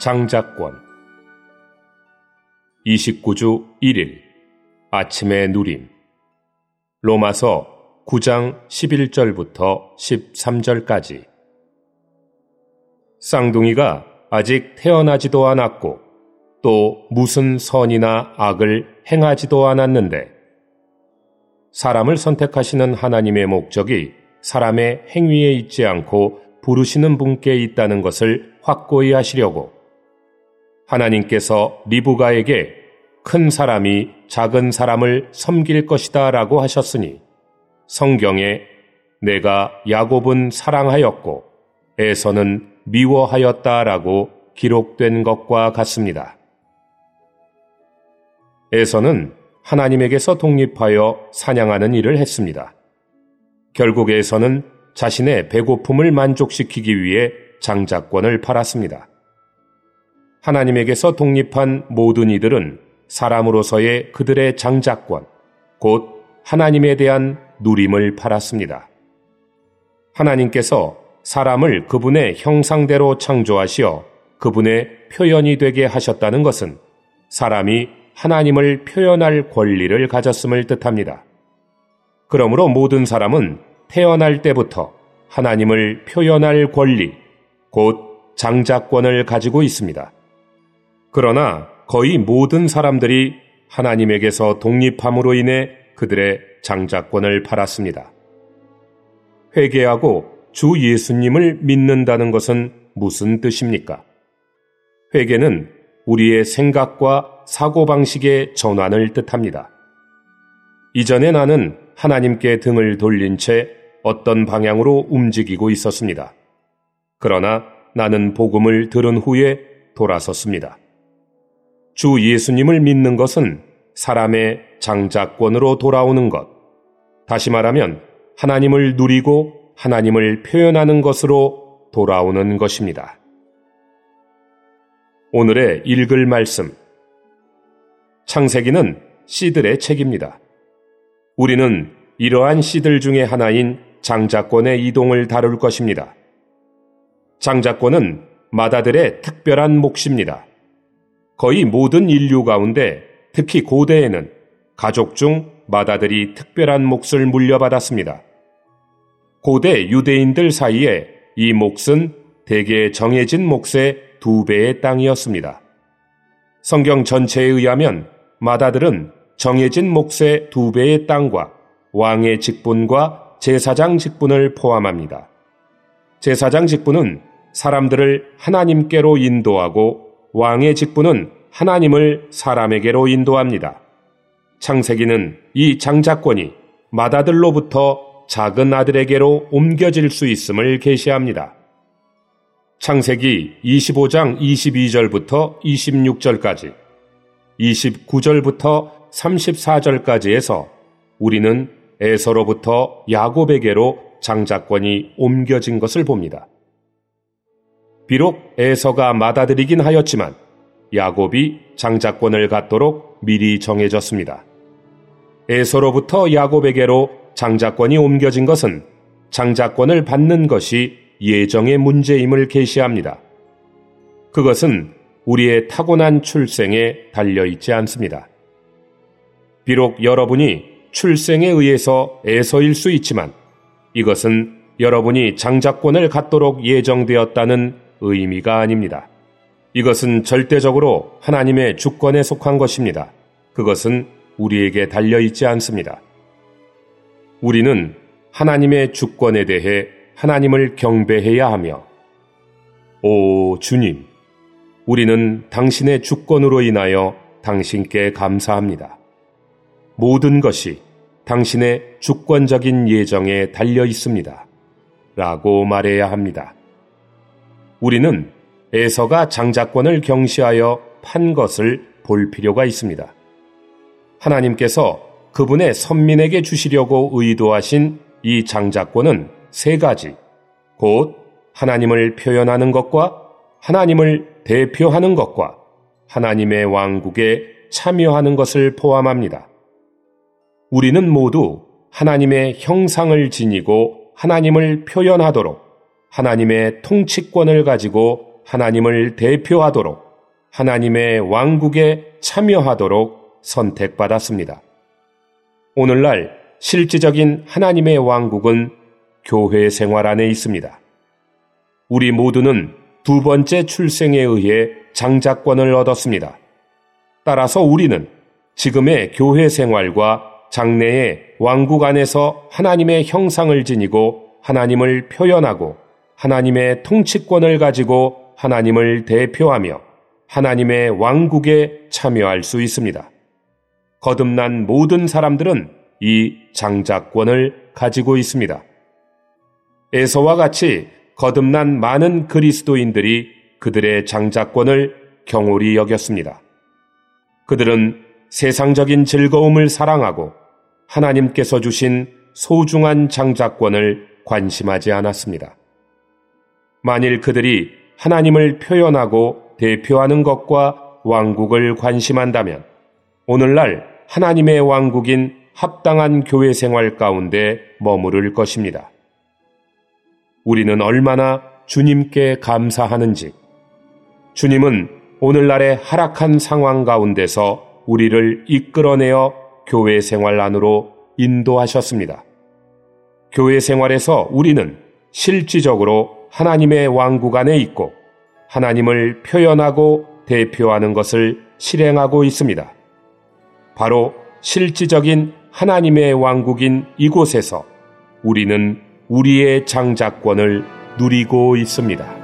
장자권. 29주 1일 아침의 누림. 로마서 9장 11절부터 13절까지. 쌍둥이가 아직 태어나지도 않았고 또 무슨 선이나 악을 행하지도 않았는데 사람을 선택하시는 하나님의 목적이 사람의 행위에 있지 않고 부르시는 분께 있다는 것을 확고히 하시려고 하나님께서 리브가에게 큰 사람이 작은 사람을 섬길 것이다 라고 하셨으니 성경에 내가 야곱은 사랑하였고 에서는 미워하였다 라고 기록된 것과 같습니다. 에서는 하나님에게서 독립하여 사냥하는 일을 했습니다. 결국 에서는 자신의 배고픔을 만족시키기 위해 장자권을 팔았습니다. 하나님에게서 독립한 모든 이들은 사람으로서의 그들의 장자권, 곧 하나님에 대한 누림을 팔았습니다. 하나님께서 사람을 그분의 형상대로 창조하시어 그분의 표현이 되게 하셨다는 것은 사람이 하나님을 표현할 권리를 가졌음을 뜻합니다. 그러므로 모든 사람은 태어날 때부터 하나님을 표현할 권리, 곧 장자권을 가지고 있습니다. 그러나 거의 모든 사람들이 하나님에게서 독립함으로 인해 그들의 장자권을 팔았습니다. 회개하고 주 예수님을 믿는다는 것은 무슨 뜻입니까? 회개는 우리의 생각과 사고방식의 전환을 뜻합니다. 이전에 나는 하나님께 등을 돌린 채 어떤 방향으로 움직이고 있었습니다. 그러나 나는 복음을 들은 후에 돌아섰습니다. 주 예수님을 믿는 것은 사람의 장자권으로 돌아오는 것. 다시 말하면 하나님을 누리고 하나님을 표현하는 것으로 돌아오는 것입니다. 오늘의 읽을 말씀. 창세기는 씨들의 책입니다. 우리는 이러한 씨들 중의 하나인 장자권의 이동을 다룰 것입니다. 장자권은 마다들의 특별한 몫입니다. 거의 모든 인류 가운데 특히 고대에는 가족 중 마다들이 특별한 몫을 물려받았습니다. 고대 유대인들 사이에 이 몫은 대개 정해진 몫의 두 배의 땅이었습니다. 성경 전체에 의하면 마다들은 정해진 몫의 두 배의 땅과 왕의 직분과 제사장 직분을 포함합니다. 제사장 직분은 사람들을 하나님께로 인도하고 왕의 직분은 하나님을 사람에게로 인도합니다. 창세기는 이 장자권이 마다들로부터 작은 아들에게로 옮겨질 수 있음을 계시합니다. 창세기 25장 22절부터 26절까지, 29절부터 34절까지에서 우리는 에서로부터 야곱에게로 장자권이 옮겨진 것을 봅니다. 비록 에서가 맏아들이긴 하였지만 야곱이 장자권을 갖도록 미리 정해졌습니다. 에서로부터 야곱에게로 장자권이 옮겨진 것은 장자권을 받는 것이 예정의 문제임을 계시합니다. 그것은 우리의 타고난 출생에 달려 있지 않습니다. 비록 여러분이 출생에 의해서 에서일 수 있지만 이것은 여러분이 장자권을 갖도록 예정되었다는 의미가 아닙니다. 이것은 절대적으로 하나님의 주권에 속한 것입니다. 그것은 우리에게 달려있지 않습니다. 우리는 하나님의 주권에 대해 하나님을 경배해야 하며, 오 주님, 우리는 당신의 주권으로 인하여 당신께 감사합니다. 모든 것이 당신의 주권적인 예정에 달려 있습니다. 라고 말해야 합니다. 우리는 에서가 장자권을 경시하여 판 것을 볼 필요가 있습니다. 하나님께서 그분의 선민에게 주시려고 의도하신 이 장자권은 세 가지, 곧 하나님을 표현하는 것과 하나님을 대표하는 것과 하나님의 왕국에 참여하는 것을 포함합니다. 우리는 모두 하나님의 형상을 지니고 하나님을 표현하도록 하나님의 통치권을 가지고 하나님을 대표하도록 하나님의 왕국에 참여하도록 선택받았습니다. 오늘날 실질적인 하나님의 왕국은 교회 생활 안에 있습니다. 우리 모두는 두 번째 출생에 의해 장자권을 얻었습니다. 따라서 우리는 지금의 교회 생활과 장래의 왕국 안에서 하나님의 형상을 지니고 하나님을 표현하고 하나님의 통치권을 가지고 하나님을 대표하며 하나님의 왕국에 참여할 수 있습니다. 거듭난 모든 사람들은 이 장자권을 가지고 있습니다. 에서와 같이 거듭난 많은 그리스도인들이 그들의 장자권을 경홀히 여겼습니다. 그들은 세상적인 즐거움을 사랑하고 하나님께서 주신 소중한 장자권을 관심하지 않았습니다. 만일 그들이 하나님을 표현하고 대표하는 것과 왕국을 관심한다면 오늘날 하나님의 왕국인 합당한 교회 생활 가운데 머무를 것입니다. 우리는 얼마나 주님께 감사하는지, 주님은 오늘날의 하락한 상황 가운데서 우리를 이끌어내어 교회 생활 안으로 인도하셨습니다. 교회 생활에서 우리는 실질적으로 하나님의 왕국 안에 있고 하나님을 표현하고 대표하는 것을 실행하고 있습니다. 바로 실질적인 하나님의 왕국인 이곳에서 우리는 우리의 장자권을 누리고 있습니다.